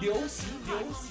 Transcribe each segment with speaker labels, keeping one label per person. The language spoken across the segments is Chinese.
Speaker 1: 流行流行。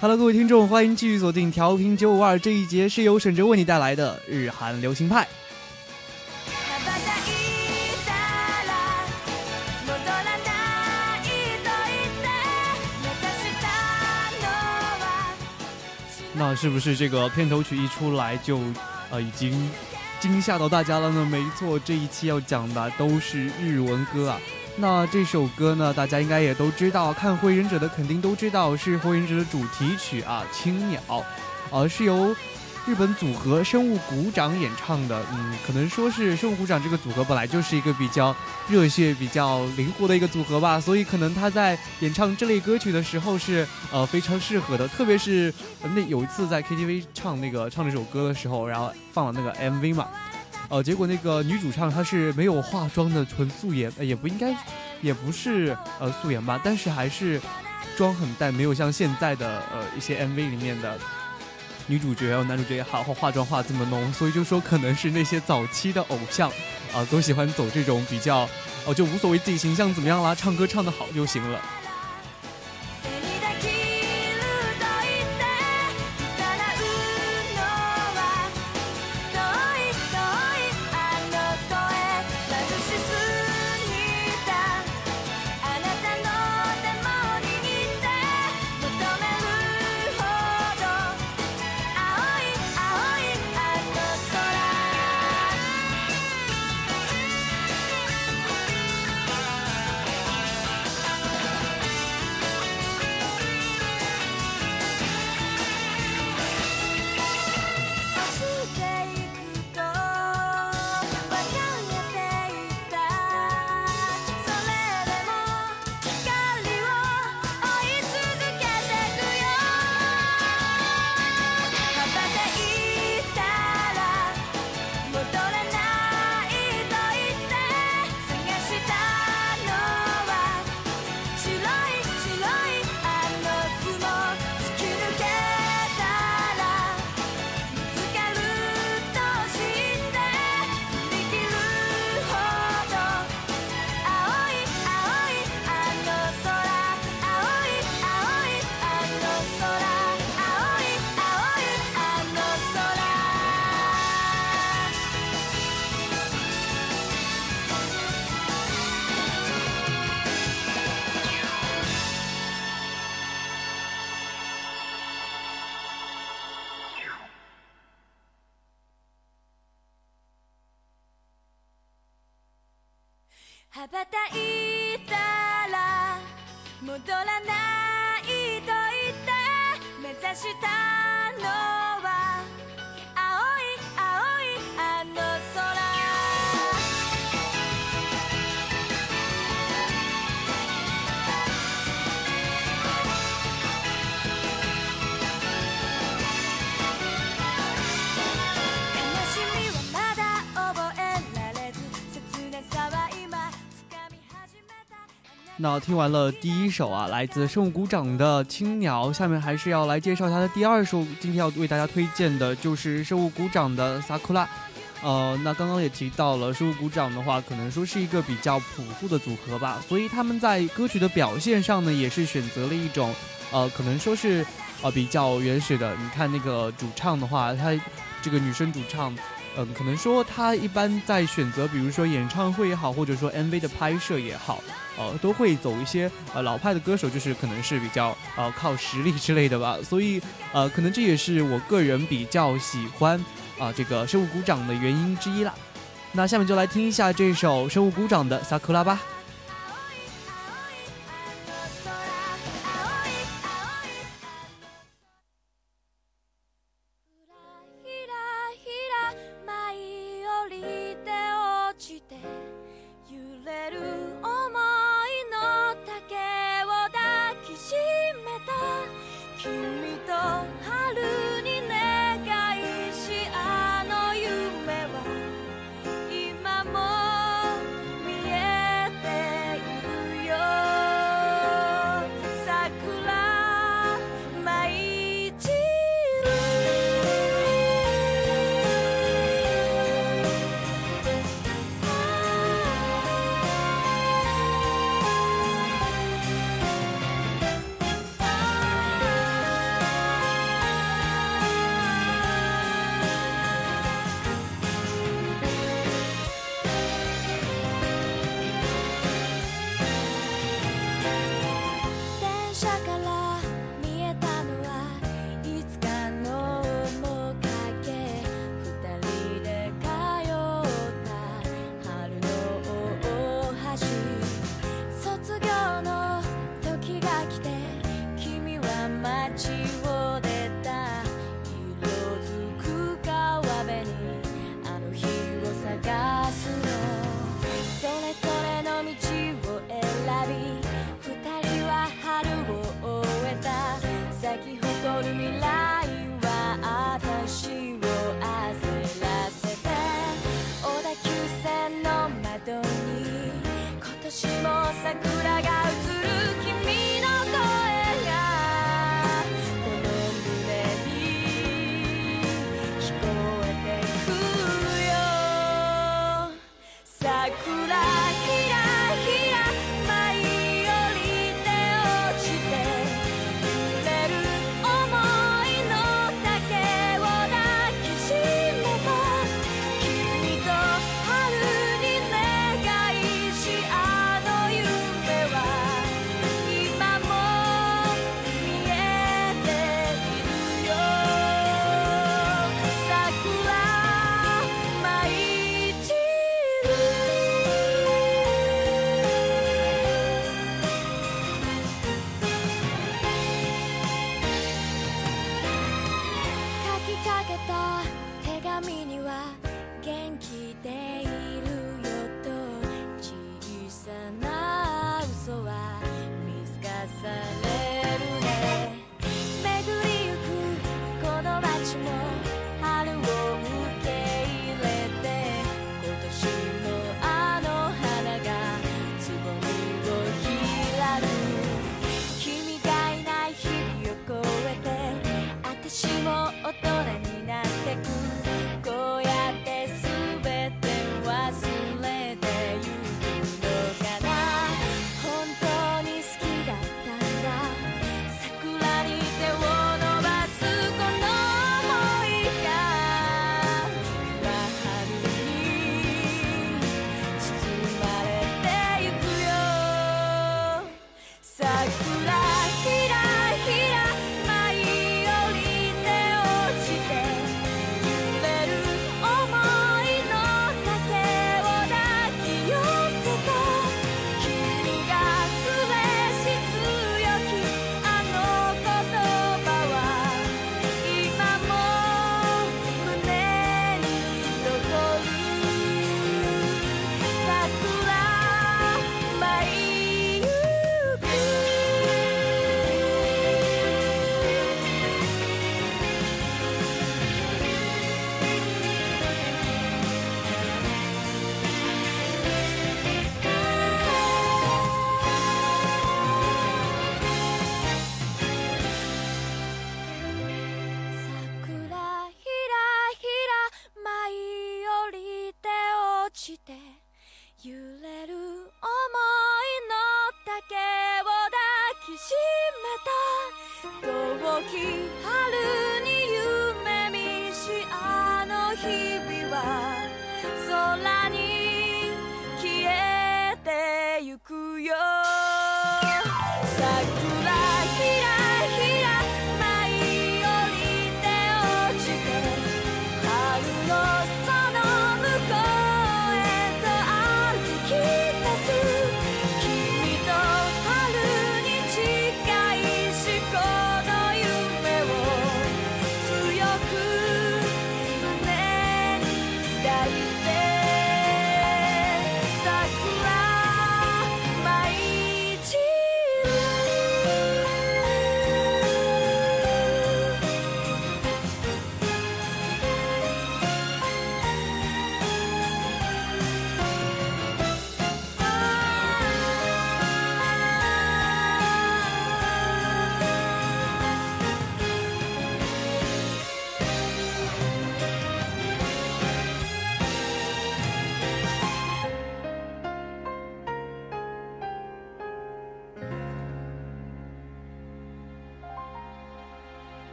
Speaker 2: Hello，各位听众，欢迎继续锁定调频九五二，这一节是由沈哲为你带来的日韩流行派。
Speaker 3: 羽ばたいたら戻らないと言って目指したのは
Speaker 2: 那是不是这个片头曲一出来就呃已经惊吓到大家了呢？没错，这一期要讲的都是日文歌啊。 那这首歌呢，大家应该也都知道，看《火影忍者》的肯定都知道是《火影忍者》的主题曲啊，《青鸟》，呃，是由日本组合生物鼓掌演唱的。嗯，可能说是生物鼓掌这个组合本来就是一个比较热血、比较灵活的一个组合吧，所以可能他在演唱这类歌曲的时候是呃非常适合的，特别是那有一次在 KTV 唱那个唱这首歌的时候，然后放了那个 MV 嘛，呃，结果那个女主唱她是没有化妆的，纯素颜，呃、也不应该，也不是呃素颜吧，但是还是妆很淡，没有像现在的呃一些 MV 里面的女主角男主角也好，或化妆化这么浓，所以就说可能是那些早期的偶像啊、都喜欢走这种比较哦、就无所谓自己形象怎么样啦，唱歌唱得好就行了。那听完了第一首啊，来自生物鼓掌的《青鸟》，下面还是要来介绍他的第二首。今天要为大家推荐的就是生物鼓掌的《萨库拉》。呃，那刚刚也提到了，生物鼓掌的话，可能说是一个比较朴素的组合吧，所以他们在歌曲的表现上呢，也是选择了一种，呃，可能说是呃比较原始的。你看那个主唱的话，她这个女生主唱，
Speaker 1: 嗯可能说他一般在选择比如说演唱会也好或者说 mv 的拍摄也好呃都会走一些呃老派的歌手就是可能是比较呃靠实力之类的吧。所以呃可能这也是我个人比较喜欢啊这个生物鼓掌的原因之一啦。那下面就来听一下这首生物鼓掌的萨库拉吧 to me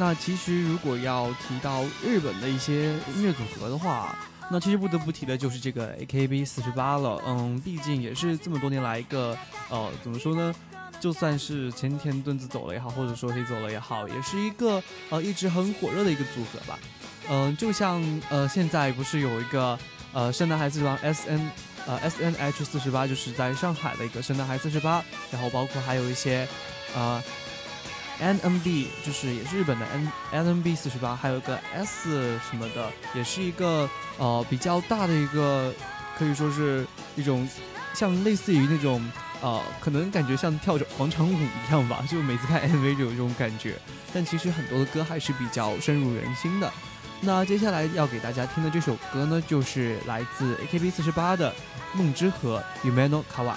Speaker 4: 那其实如果要提到日本的一些音乐组合的话，那其实不得不提的就是这个 AKB 四十八了。嗯，毕竟也是这么多年来一个呃，怎么说呢？就算是前田敦子走了也好，或者说谁走了也好，也是一个呃一直很火热的一个组合吧。嗯、就像呃现在不是有一个呃圣诞孩子王 S N 呃 S N H 四十八，就是在上海的一个圣诞孩四十八，然后包括还有一些呃 NMB 就是也是日本的 N NMB 四十八，还有一个 S 什么的，也是一个呃比较大的一个，可以说是一种像类似于那种呃，可能感觉像跳着广场舞一样吧，就每次看 MV 就有这种感觉。但其实很多的歌还是比较深入人心的。那接下来要给大家听的这首歌呢，就是来自 AKB 四十八的《梦之河》Umeno Kawa。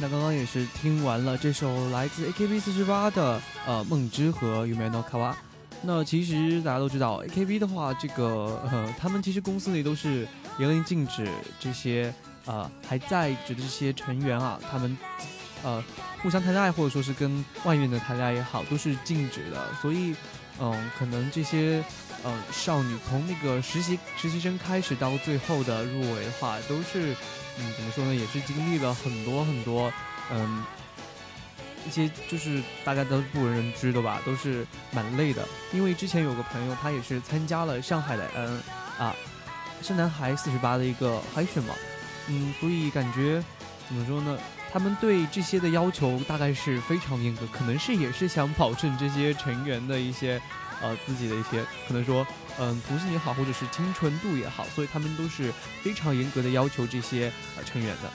Speaker 2: 那刚刚也是听完了这首来自 AKB 四十八的呃《梦之和》Yume no Kawa。那其实大家都知道，AKB 的话，这个呃，他们其实公司里都是严令禁止这些呃还在职的这些成员啊，他们呃互相谈恋爱，或者说是跟外面的谈恋爱也好，都是禁止的。所以，嗯、可能这些呃少女从那个实习实习生开始到最后的入围的话，都是嗯怎么说呢，也是经历了很多很多嗯。一些就是大家都不为人知的吧，都是蛮累的。因为之前有个朋友，他也是参加了上海的嗯啊是男孩四十八的一个海选嘛，嗯，所以感觉怎么说呢？他们对这些的要求大概是非常严格，可能是也是想保证这些成员的一些呃自己的一些可能说嗯童心也好，或者是清纯度也好，所以他们都是非常严格的要求这些呃成员的。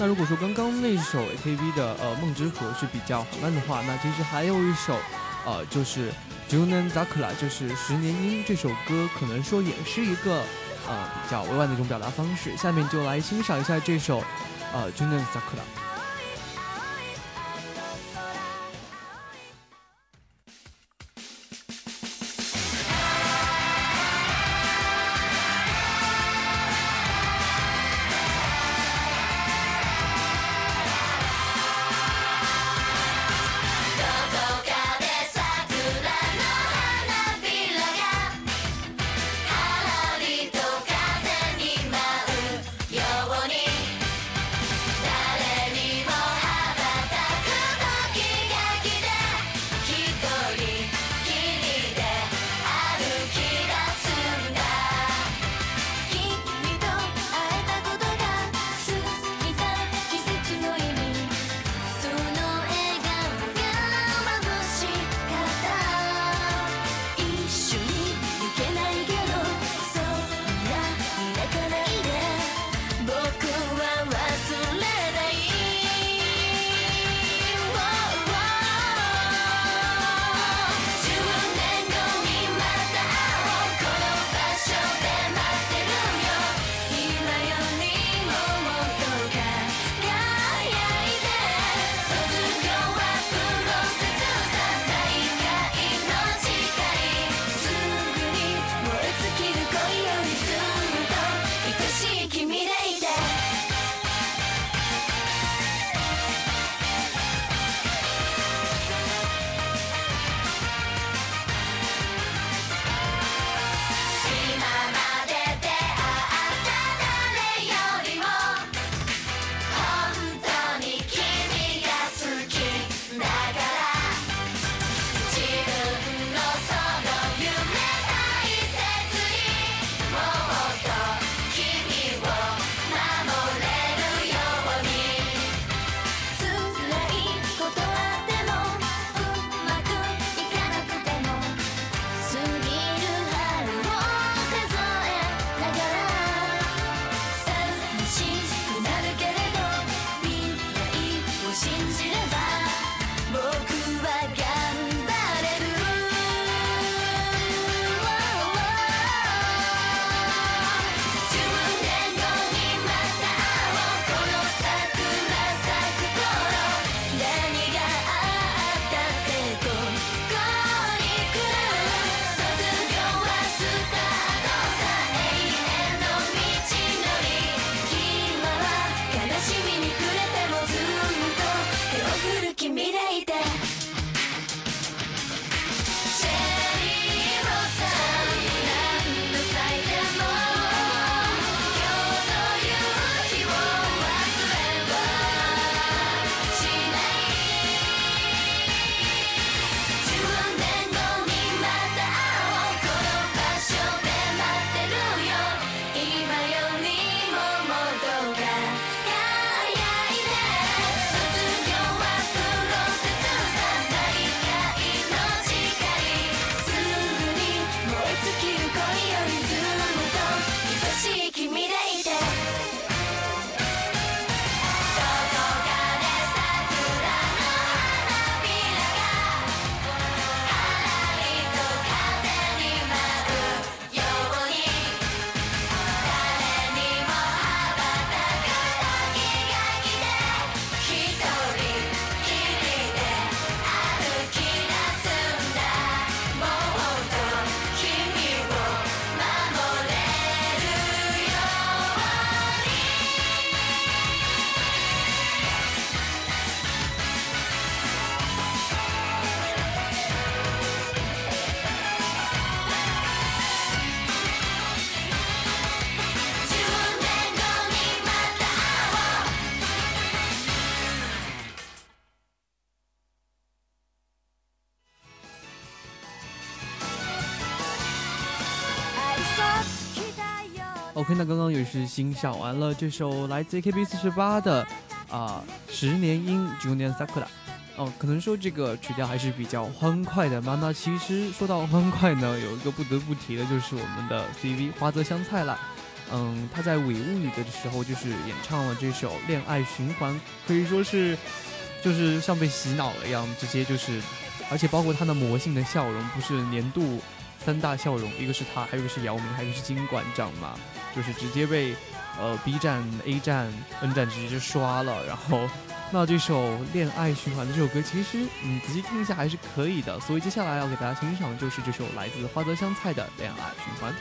Speaker 2: 那如果说刚刚那首 AKB 的呃《梦之河》是比较缓慢的话，那其实还有一首，呃，就是 Junen Zakura，就是十年樱这首歌，可能说也是一个呃比较委婉的一种表达方式。下面就来欣赏一下这首呃 Junen Zakura。
Speaker 5: OK，那刚刚也是欣赏完了这首来自 AKB 四十八的啊十年樱 Junior Sakura。哦，可能说这个曲调还是比较欢快的嘛。那其实说到欢快呢，有一个不得不提的就是我们的 CV 花泽香菜了。嗯，他在《伪物语》的时候就是演唱了这首《恋爱循环》，可以说是就是像被洗脑了一样，直接就是，而且包括他的魔性的笑容，不是年度三大笑容，一个是他，还有一个是姚明，还有一个是金馆长嘛，就是直接被，呃，B 站、A 站、N 站直接刷了。然后，那这首《恋爱循环》的这首歌，其实你仔细听一下还是可以的。所以接下来要给大家欣赏的就是这首来自花泽香菜的《恋爱循环》。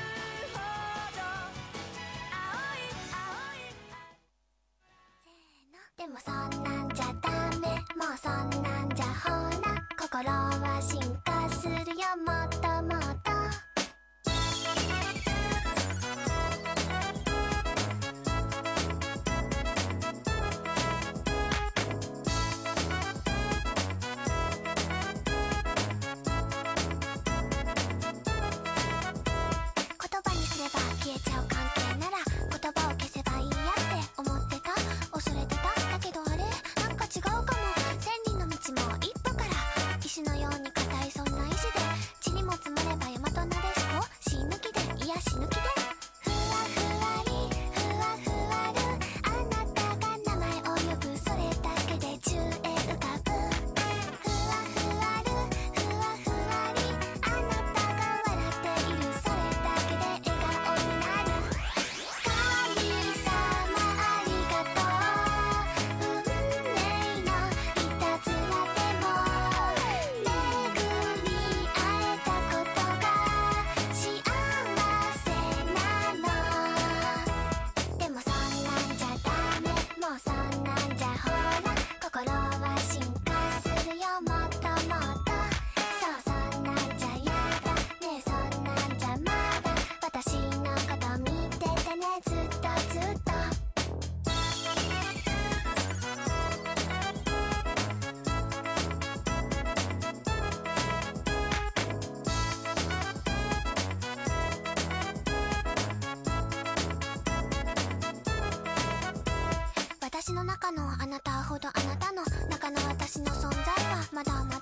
Speaker 1: 私の中のあなたほどあなたの
Speaker 5: 中の私の存在はまだまだ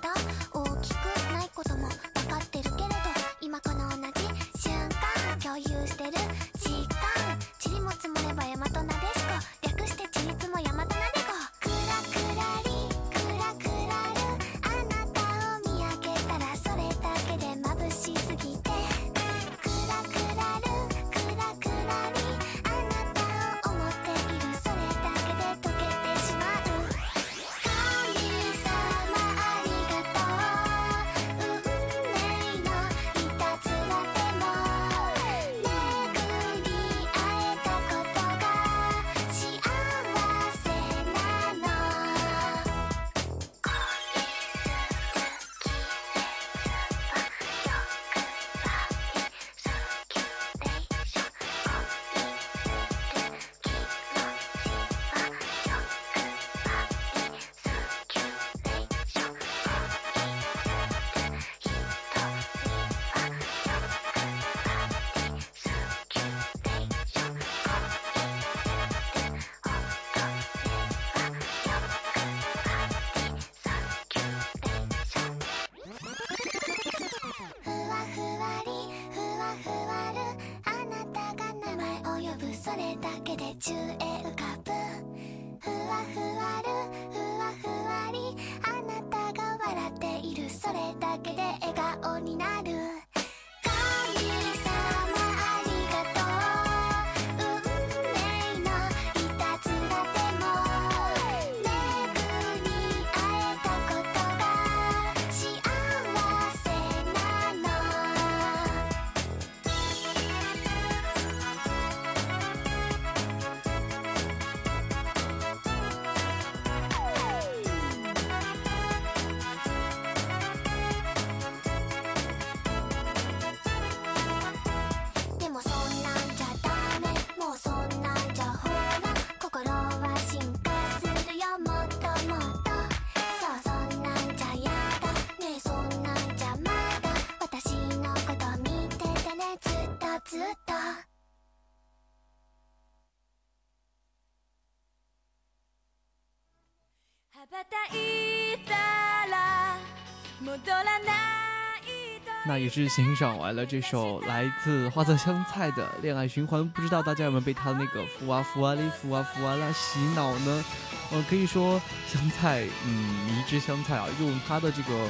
Speaker 2: 那也是欣赏完了这首来自花泽香菜的《恋爱循环》，不知道大家有没有被他的那个“福啊福啊哩，福啊福啊啦”洗脑呢？呃，可以说香菜，嗯，迷之香菜啊，用他的这个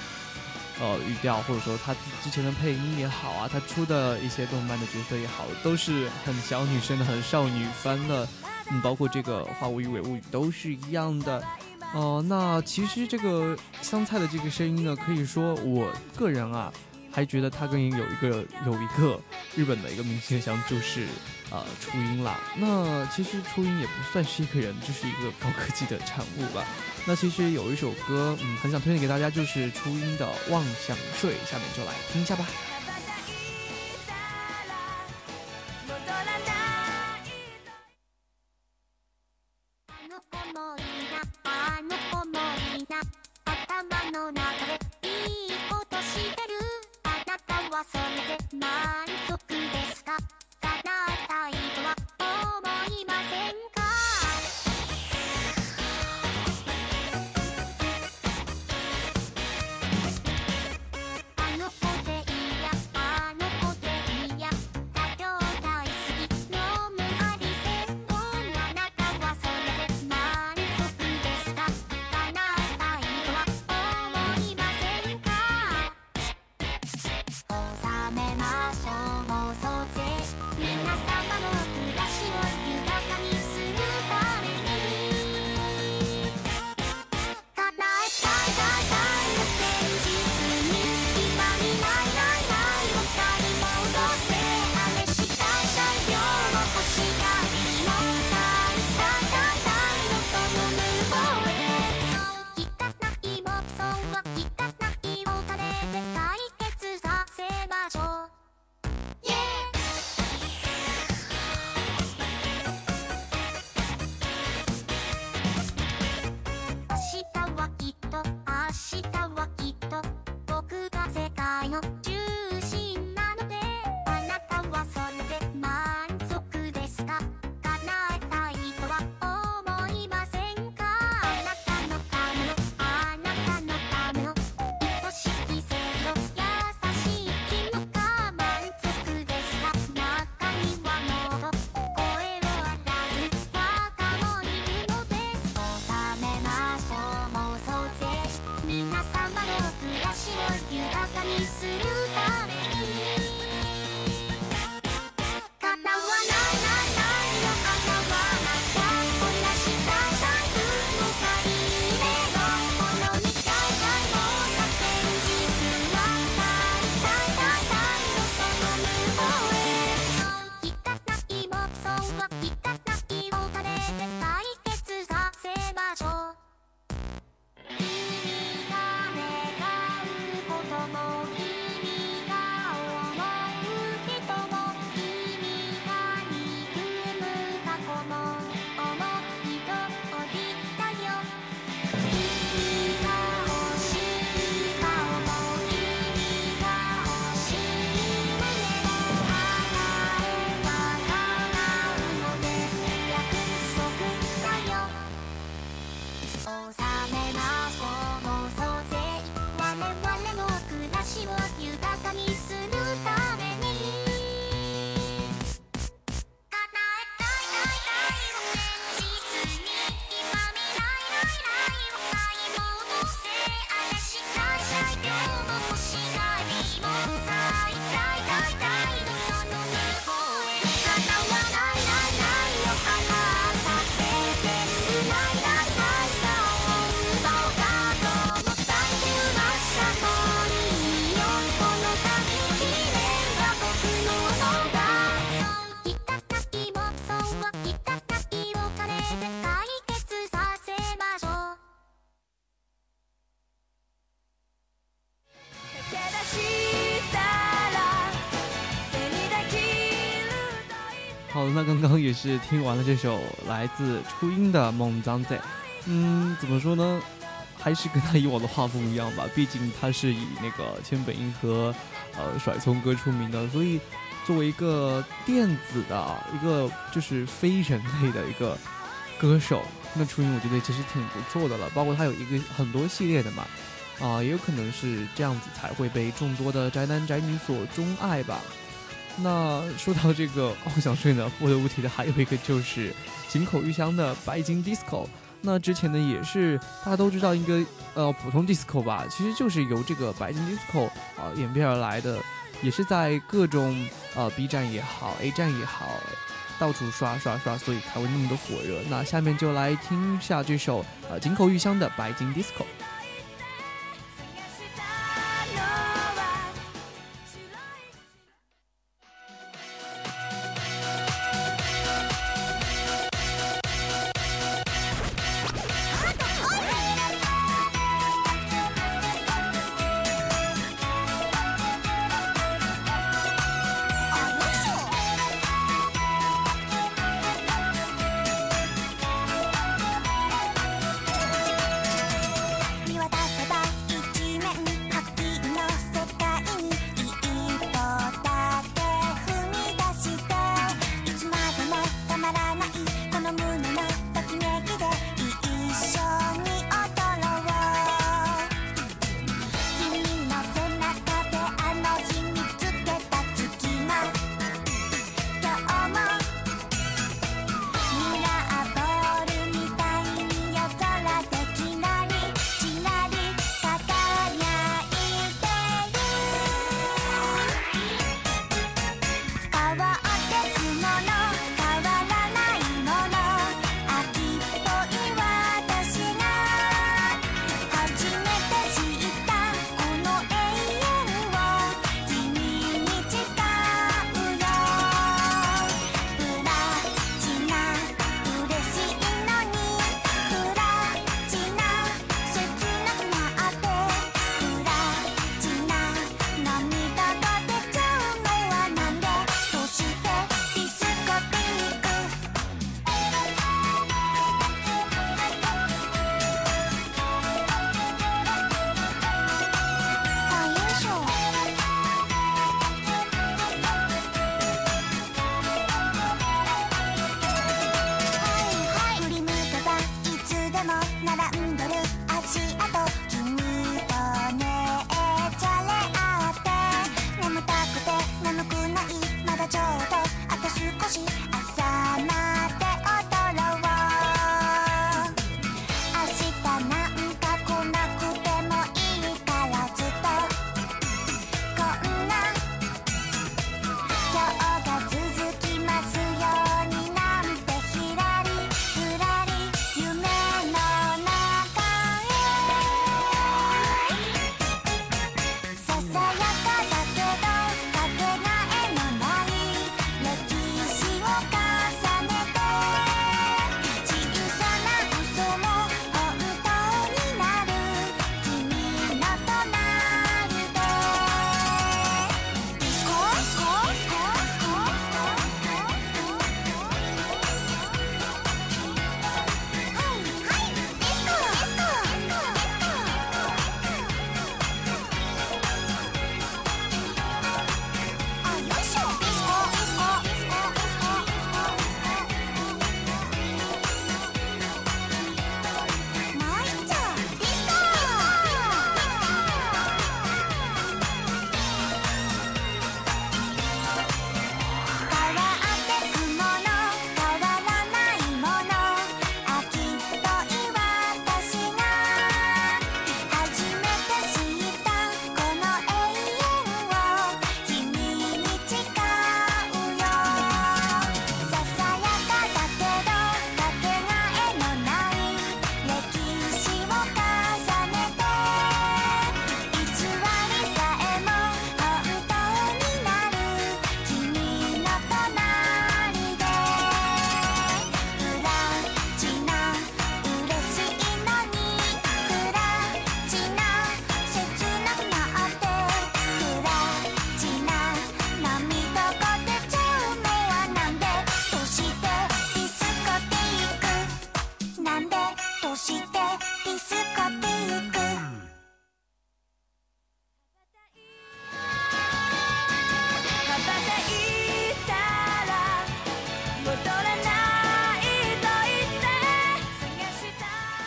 Speaker 2: 呃语调，或者说他之前的配音也好啊，他出的一些动漫的角色也好，都是很小女生的、很少女番的。嗯，包括这个《花无语》《尾物语》都是一样的。哦、那其实这个香菜的这个声音呢，可以说我个人啊，还觉得他跟有一个有一个日本的一个明星像，就是呃初音啦。那其实初音也不算是一个人，就是一个高科技的产物吧。那其实有一首歌，嗯，很想推荐给大家，就是初音的《妄想睡》，下面就来听一下吧。
Speaker 5: 遊んで満足
Speaker 2: 好，那刚刚也是听完了这首来自初音的《梦脏在》。嗯，怎么说呢？还是跟他以往的画风一样吧，毕竟他是以那个千本樱和呃甩葱歌出名的，所以作为一个电子的一个就是非人类的一个歌手。那初音我觉得其实挺不错的了，包括他有一个很多系列的嘛，啊、也有可能是这样子才会被众多的宅男宅女所钟爱吧。那说到这个偶像睡呢，不得不提的还有一个就是井口裕香的白金 disco。那之前呢也是大家都知道一个呃普通 disco 吧，其实就是由这个白金 disco 啊、演变而来的，也是在各种呃 B 站也好 A 站也好，到处刷刷刷，所以才会那么的火热。那下面就来听一下这首呃井口裕香的白金 disco。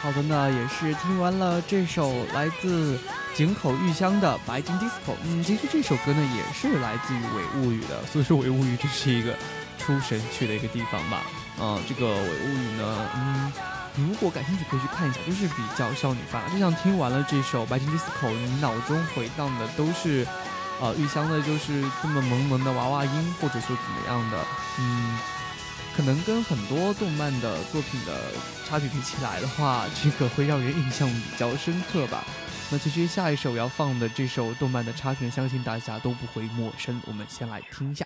Speaker 2: 好的呢，也是听完了这首来自井口裕香的《白金 DISCO》。嗯，其实这首歌呢也是来自于《伪物语》的，所以说《伪物语》这是一个出神去的一个地方吧。啊、这个《伪物语》呢，嗯，如果感兴趣可以去看一下，就是比较少女范。就像听完了这首《白金 DISCO》，你脑中回荡的都是，呃，玉香的就是这么萌萌的娃娃音，或者说怎么样的，嗯。可能跟很多动漫的作品的插曲比起来的话，这个会让人印象比较深刻吧。那其实下一首要放的这首动漫的插曲，相信大家都不会陌生。我们先来听一下。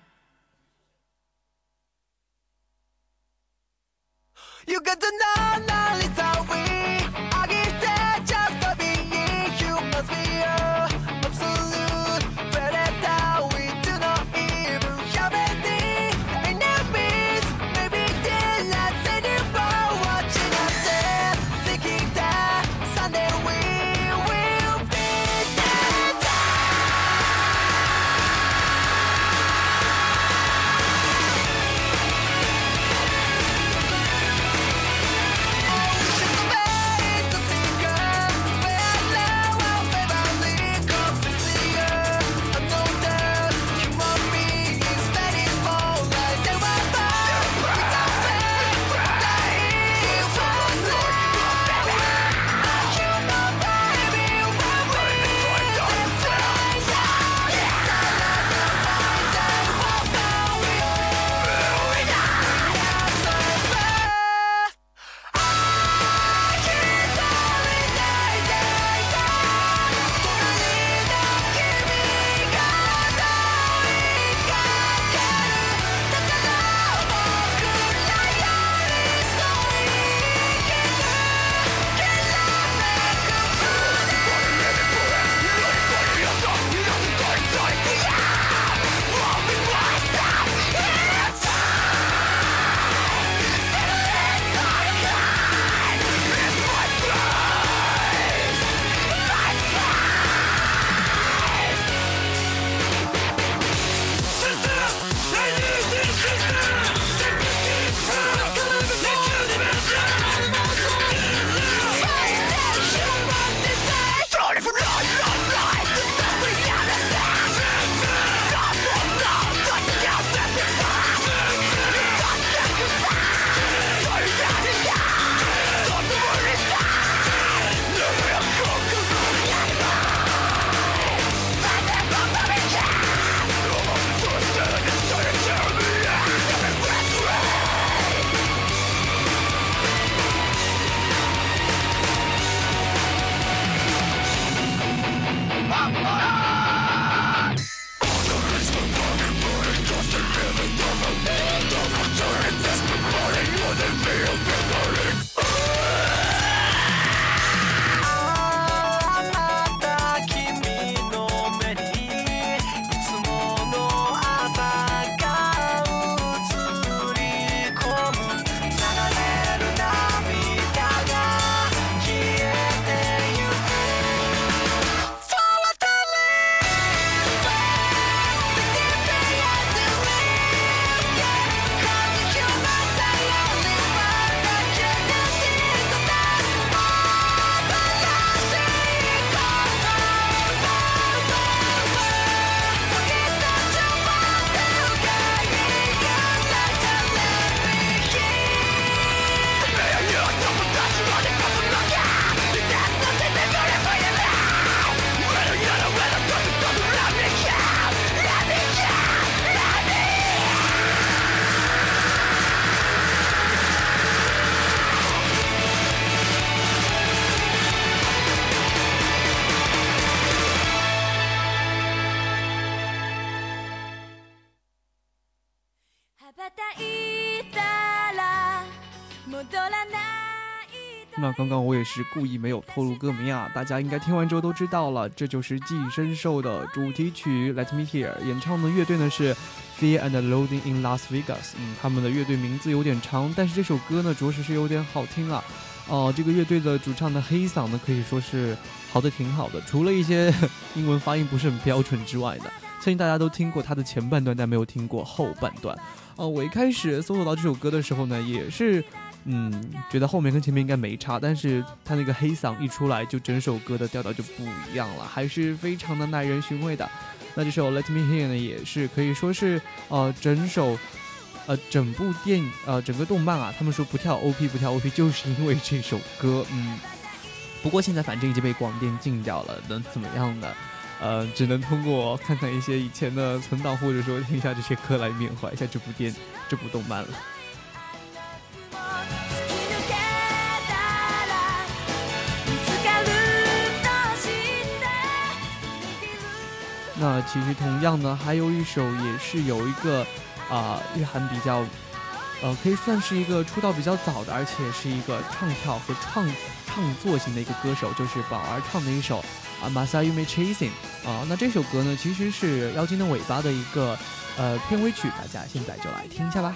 Speaker 6: You got to know,
Speaker 2: 刚刚我也是故意没有透露歌名啊，大家应该听完之后都知道了，这就是《寄生兽》的主题曲《Let Me Hear》，演唱的乐队呢是 Fear and Loading in Las Vegas。嗯，他们的乐队名字有点长，但是这首歌呢着实是有点好听啊。哦、这个乐队的主唱的黑嗓呢可以说是好的挺好的，除了一些 英文发音不是很标准之外呢，相信大家都听过他的前半段，但没有听过后半段。呃，我一开始搜索到这首歌的时候呢，也是
Speaker 4: 嗯觉得后面跟前面应该没差但是他那个黑嗓一出来就整首歌的调调就不一样了还是非常的耐人寻味的。那这首 let me hear 呢也是可以说是呃整首呃整部电影呃整个动漫啊他们说不跳 op 不跳 op 就是因为这首歌。嗯不过现在反正已经被广电禁掉了能怎么样呢？呃只能通过看看一些以前的存档或者说听一下这些歌来缅怀一下这部电这部动漫了。那其实同样呢，还有一首也是有一个，啊，日韩比较，呃，可以算是一个出道比较早的，而且是一个唱跳和唱唱作型的一个歌手，就是宝儿唱的一首啊《Masayume Chasing》啊。那这首歌呢，其实是《妖精的尾巴》的一个呃片尾曲，大家现在就来听一下吧。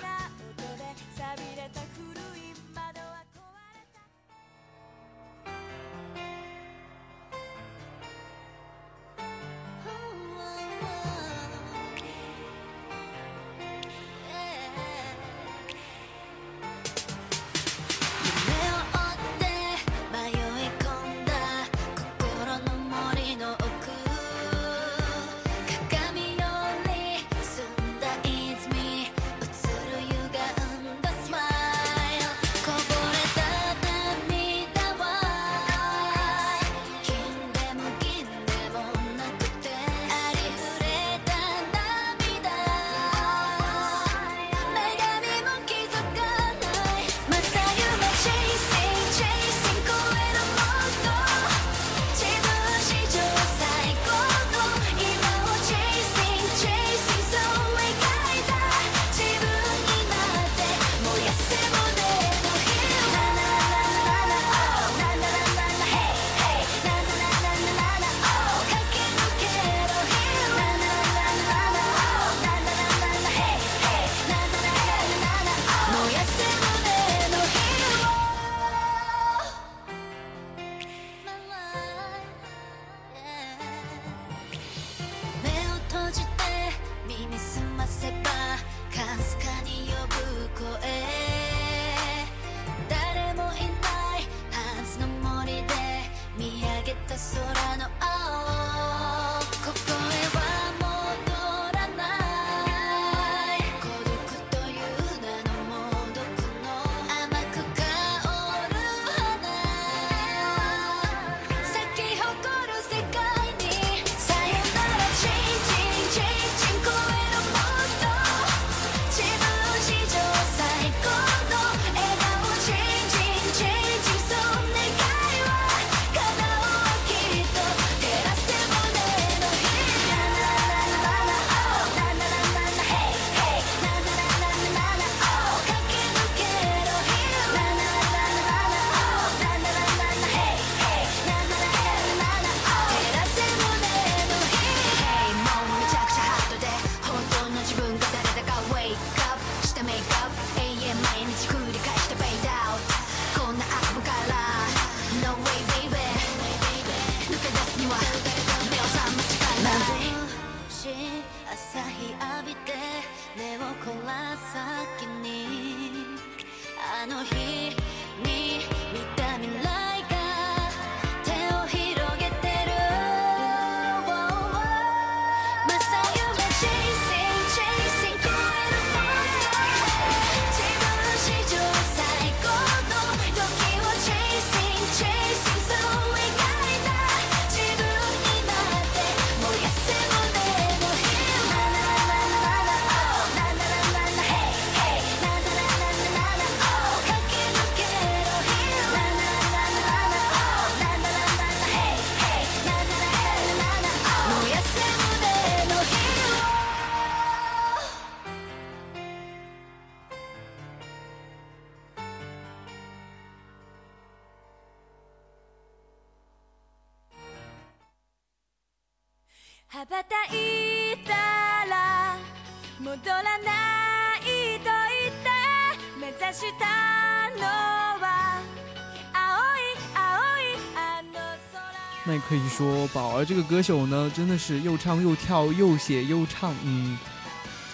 Speaker 4: 而这个歌手呢，真的是又唱又跳、又写又唱。嗯，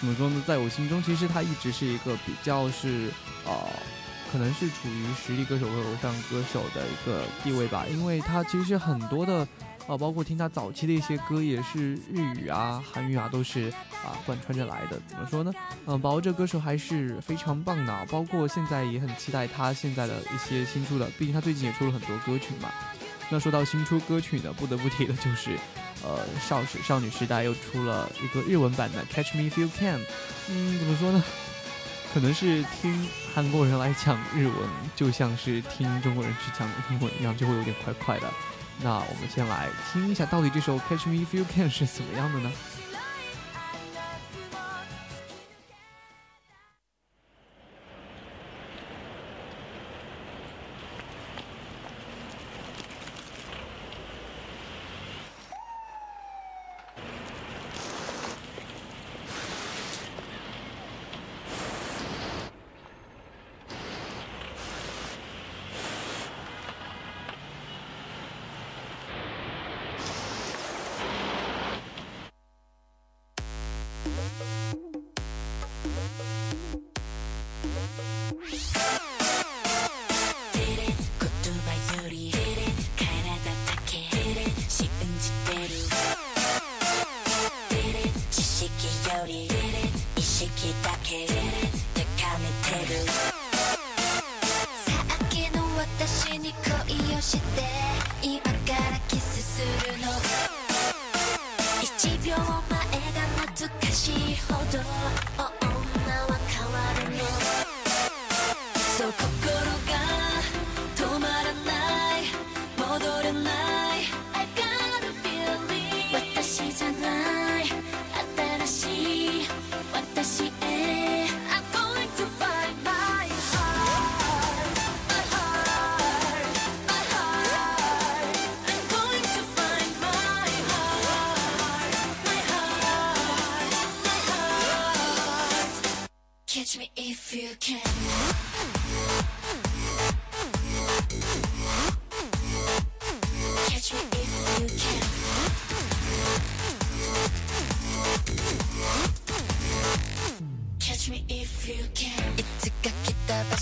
Speaker 4: 怎么说呢，在我心中其实他一直是一个比较是呃，
Speaker 2: 可能是处于实力歌手和偶像歌手的一个地位吧。因为他其实很多的呃，包括听他早期的一些歌，也是日语啊、韩语啊，都是啊，贯穿着来的。怎么说呢？嗯，宝宝这歌手还是非常棒的啊，包括现在也很期待他现在的一些新出的，毕竟他最近也出了很多歌曲嘛。那说到新出歌曲呢，不得不提的就是，呃，少时少女时代又出了一个日文版的《Catch Me If You Can》。嗯，怎么说呢？可能是听韩国人来讲日文，就像是听中国人去讲英文一样，就会有点快快的。那我们先来听一下，到底这首《Catch Me If You Can》是怎么样的呢？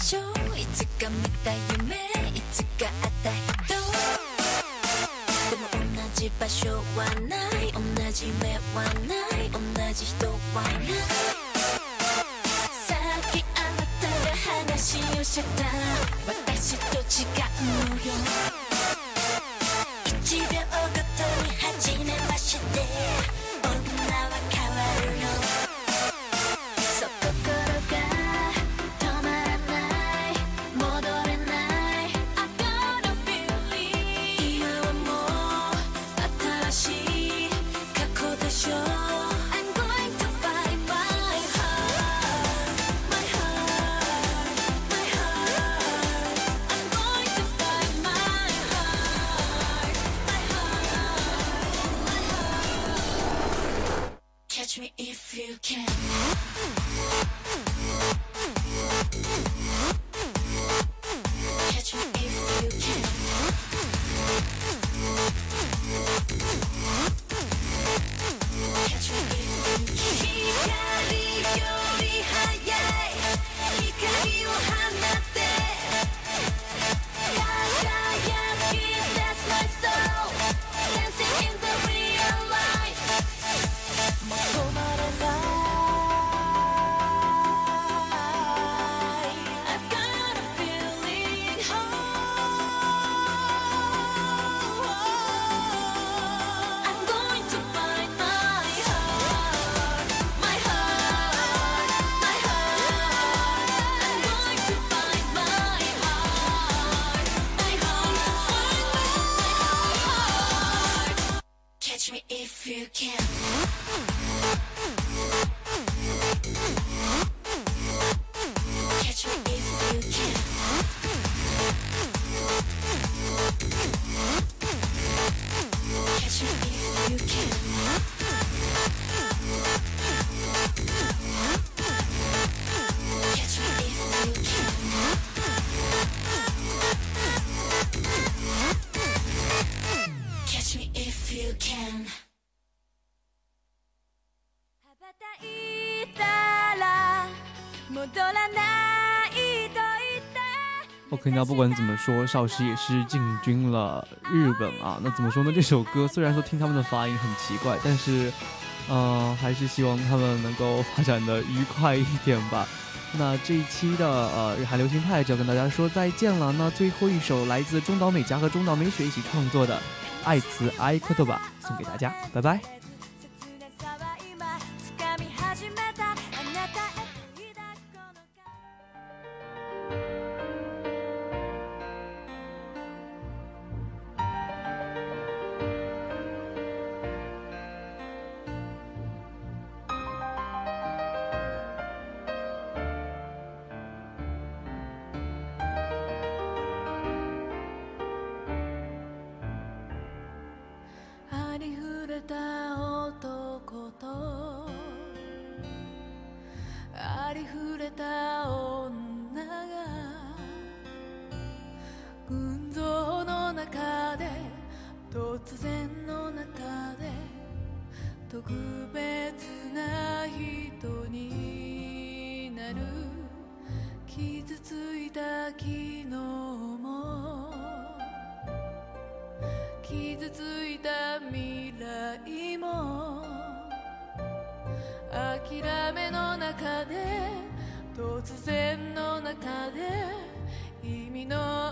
Speaker 7: いつか見た夢、いつか会った人。でも同じ場所はない、同じ目はない、同じ人はない。さっきあなたが話をしてた。私と違うのよ。can't.
Speaker 2: OK，那不管怎么说，少时也是进军了日本啊。那怎么说呢？这首歌虽然说听他们的发音很奇怪，但是，呃，还是希望他们能够发展的愉快一点吧。那这一期的呃日韩流行派就要跟大家说再见了。那最后一首来自中岛美嘉和中岛美雪一起创作的《爱词爱言葉》送给大家，拜拜。
Speaker 1: 中で突然の中で特別な人になる。傷ついた昨日も傷ついた未来も。諦めの中で突然の中で意味の